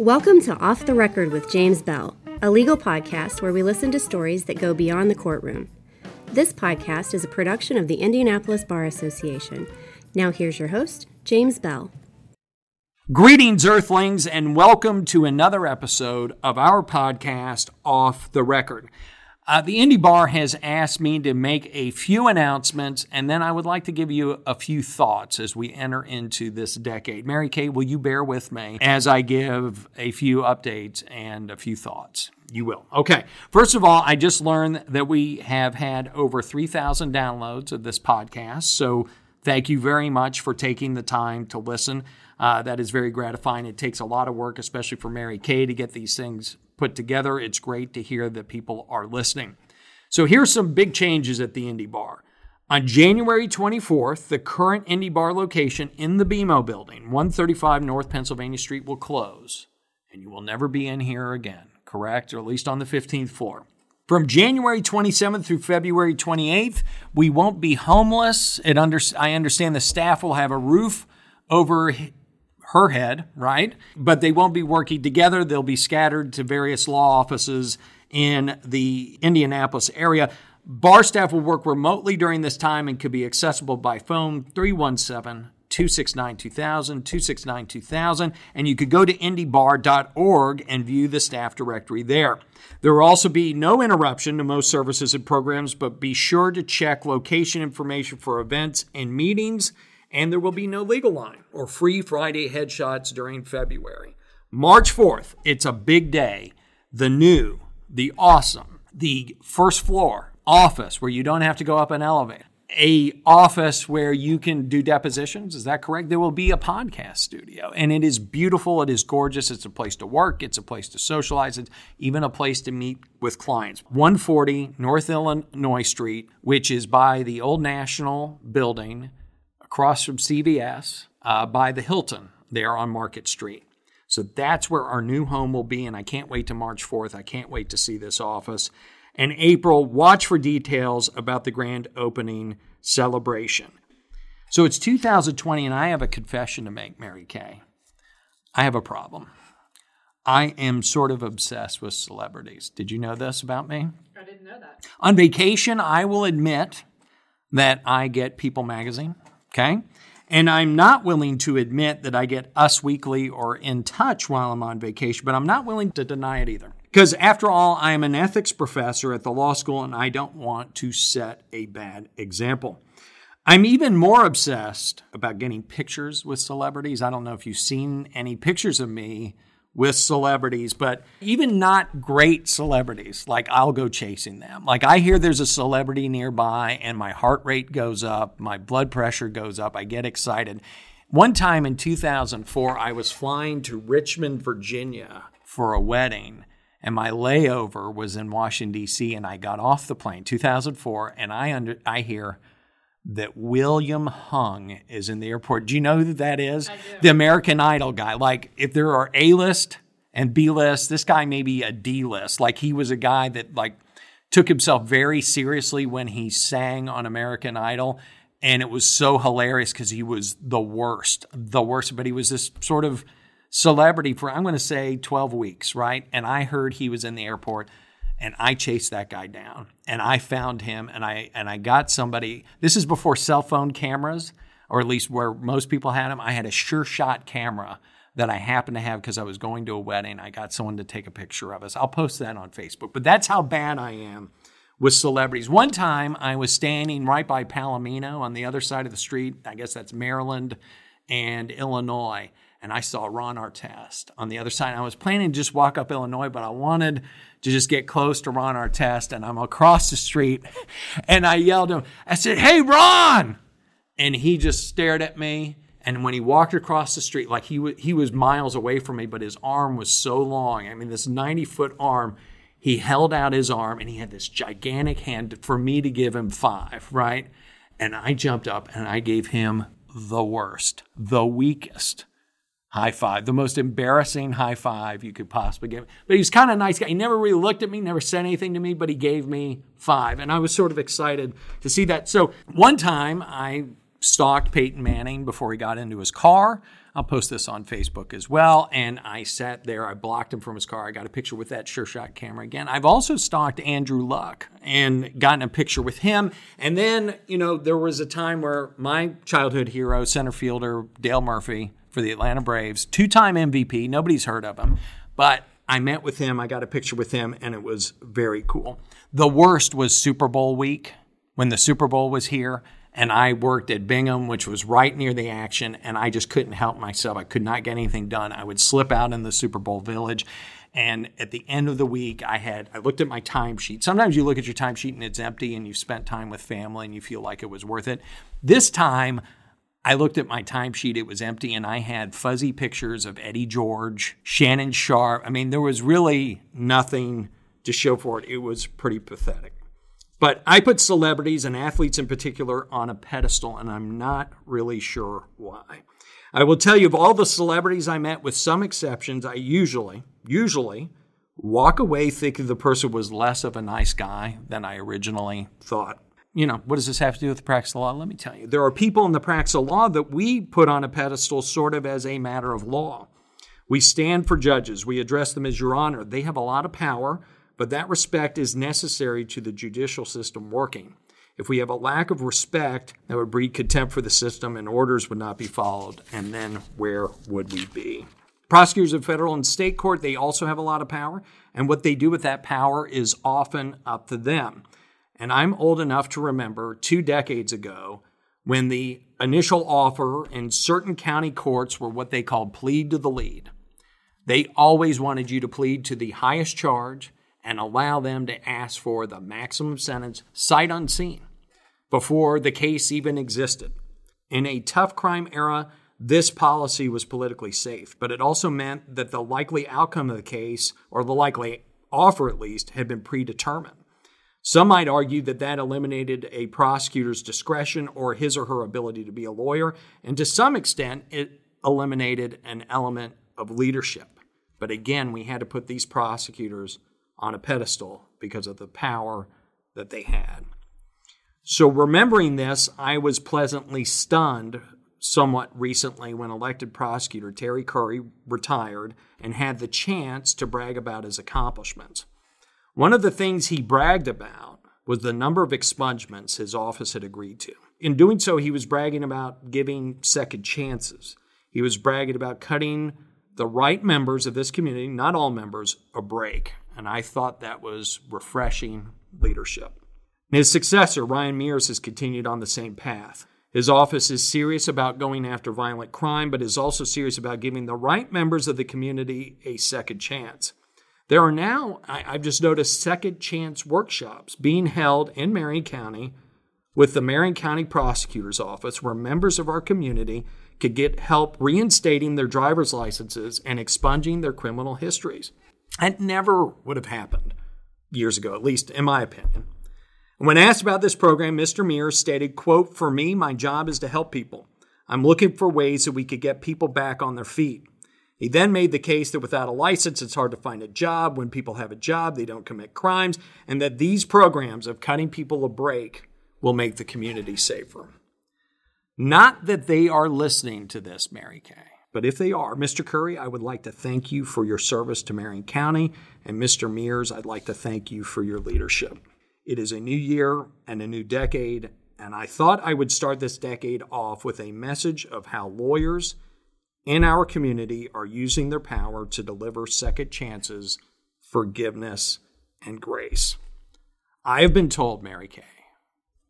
Welcome to Off the Record with James Bell, a legal podcast where we listen to stories that go beyond the courtroom. This podcast is a production of the Indianapolis Bar Association. Now, here's your host, James Bell. Greetings, Earthlings, and welcome to another episode of our podcast, Off the Record. Uh, the Indy Bar has asked me to make a few announcements, and then I would like to give you a few thoughts as we enter into this decade. Mary Kay, will you bear with me as I give a few updates and a few thoughts? You will. Okay. First of all, I just learned that we have had over 3,000 downloads of this podcast. So thank you very much for taking the time to listen. Uh, that is very gratifying. It takes a lot of work, especially for Mary Kay, to get these things put together. It's great to hear that people are listening. So here's some big changes at the Indy Bar. On January 24th, the current Indy Bar location in the BMO building, 135 North Pennsylvania Street, will close, and you will never be in here again, correct? Or at least on the 15th floor. From January 27th through February 28th, we won't be homeless. It under, I understand the staff will have a roof over her head, right? But they won't be working together. They'll be scattered to various law offices in the Indianapolis area. Bar staff will work remotely during this time and could be accessible by phone 317 269 2000, 269 2000, and you could go to indybar.org and view the staff directory there. There will also be no interruption to most services and programs, but be sure to check location information for events and meetings and there will be no legal line or free Friday headshots during February. March 4th, it's a big day. The new, the awesome, the first floor office where you don't have to go up an elevator. A office where you can do depositions, is that correct? There will be a podcast studio and it is beautiful, it is gorgeous, it's a place to work, it's a place to socialize, it's even a place to meet with clients. 140 North Illinois Street, which is by the Old National Building across from CVS uh, by the Hilton there on Market Street. So that's where our new home will be, and I can't wait to March 4th. I can't wait to see this office. And April, watch for details about the grand opening celebration. So it's 2020, and I have a confession to make, Mary Kay. I have a problem. I am sort of obsessed with celebrities. Did you know this about me? I didn't know that. On vacation, I will admit that I get People magazine. Okay. And I'm not willing to admit that I get Us Weekly or In Touch while I'm on vacation, but I'm not willing to deny it either. Because after all, I am an ethics professor at the law school and I don't want to set a bad example. I'm even more obsessed about getting pictures with celebrities. I don't know if you've seen any pictures of me with celebrities, but even not great celebrities, like I'll go chasing them. Like I hear there's a celebrity nearby and my heart rate goes up, my blood pressure goes up, I get excited. One time in 2004, I was flying to Richmond, Virginia for a wedding, and my layover was in Washington, D.C., and I got off the plane, 2004, and I, under, I hear, that William Hung is in the airport. Do you know who that is? The American Idol guy. Like, if there are A list and B list, this guy may be a D list. Like, he was a guy that, like, took himself very seriously when he sang on American Idol. And it was so hilarious because he was the worst, the worst. But he was this sort of celebrity for, I'm going to say, 12 weeks, right? And I heard he was in the airport and I chased that guy down and I found him and I and I got somebody this is before cell phone cameras or at least where most people had them I had a sure shot camera that I happened to have because I was going to a wedding. I got someone to take a picture of us. I'll post that on Facebook but that's how bad I am with celebrities. One time I was standing right by Palomino on the other side of the street. I guess that's Maryland and Illinois and I saw Ron Artest on the other side. I was planning to just walk up Illinois, but I wanted to just get close to Ron Artest, and I'm across the street, and I yelled him. I said, "Hey, Ron!" And he just stared at me. And when he walked across the street, like he w- he was miles away from me, but his arm was so long. I mean, this 90 foot arm. He held out his arm, and he had this gigantic hand for me to give him five, right? And I jumped up and I gave him the worst, the weakest high five, the most embarrassing high five you could possibly give. But he's kind of nice guy. He never really looked at me, never said anything to me, but he gave me five. And I was sort of excited to see that. So one time I stalked Peyton Manning before he got into his car. I'll post this on Facebook as well. And I sat there, I blocked him from his car. I got a picture with that Sure Shot camera again. I've also stalked Andrew Luck and gotten a picture with him. And then, you know, there was a time where my childhood hero, center fielder Dale Murphy for the Atlanta Braves, two time MVP, nobody's heard of him, but I met with him, I got a picture with him, and it was very cool. The worst was Super Bowl week when the Super Bowl was here and I worked at Bingham, which was right near the action, and I just couldn't help myself. I could not get anything done. I would slip out in the Super Bowl village. And at the end of the week, I had I looked at my timesheet. Sometimes you look at your timesheet and it's empty, and you've spent time with family, and you feel like it was worth it. This time, I looked at my timesheet; it was empty, and I had fuzzy pictures of Eddie George, Shannon Sharpe. I mean, there was really nothing to show for it. It was pretty pathetic. But I put celebrities and athletes in particular on a pedestal, and I'm not really sure why. I will tell you of all the celebrities I met, with some exceptions, I usually, usually walk away thinking the person was less of a nice guy than I originally thought. You know, what does this have to do with the practice of law? Let me tell you. There are people in the practice of law that we put on a pedestal sort of as a matter of law. We stand for judges, we address them as your honor. They have a lot of power but that respect is necessary to the judicial system working. If we have a lack of respect, that would breed contempt for the system and orders would not be followed. And then where would we be? Prosecutors of federal and state court, they also have a lot of power. And what they do with that power is often up to them. And I'm old enough to remember two decades ago when the initial offer in certain county courts were what they called plead to the lead. They always wanted you to plead to the highest charge and allow them to ask for the maximum sentence sight unseen before the case even existed. In a tough crime era, this policy was politically safe, but it also meant that the likely outcome of the case, or the likely offer at least, had been predetermined. Some might argue that that eliminated a prosecutor's discretion or his or her ability to be a lawyer, and to some extent, it eliminated an element of leadership. But again, we had to put these prosecutors on a pedestal because of the power that they had. So, remembering this, I was pleasantly stunned somewhat recently when elected prosecutor Terry Curry retired and had the chance to brag about his accomplishments. One of the things he bragged about was the number of expungements his office had agreed to. In doing so, he was bragging about giving second chances. He was bragging about cutting the right members of this community, not all members, a break. And I thought that was refreshing leadership. His successor, Ryan Mears, has continued on the same path. His office is serious about going after violent crime, but is also serious about giving the right members of the community a second chance. There are now, I, have just noticed, second chance workshops being held in Marion County with the Marion County Prosecutor's Office, where members of our community could get help reinstating their driver's licenses and expunging their criminal histories. That never would have happened years ago, at least in my opinion. When asked about this program, Mr. Mears stated, quote, For me, my job is to help people. I'm looking for ways that we could get people back on their feet. He then made the case that without a license, it's hard to find a job. When people have a job, they don't commit crimes, and that these programs of cutting people a break will make the community safer. Not that they are listening to this, Mary Kay. But if they are, Mr. Curry, I would like to thank you for your service to Marion County. And Mr. Mears, I'd like to thank you for your leadership. It is a new year and a new decade, and I thought I would start this decade off with a message of how lawyers in our community are using their power to deliver second chances, forgiveness, and grace. I have been told, Mary Kay,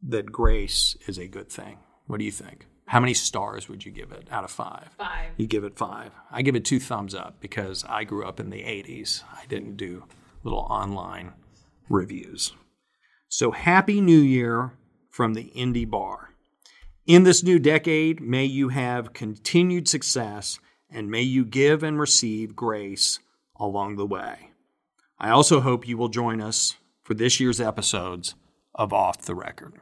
that grace is a good thing. What do you think? How many stars would you give it out of five? Five. You give it five. I give it two thumbs up because I grew up in the 80s. I didn't do little online reviews. So, Happy New Year from the Indy Bar. In this new decade, may you have continued success and may you give and receive grace along the way. I also hope you will join us for this year's episodes of Off the Record.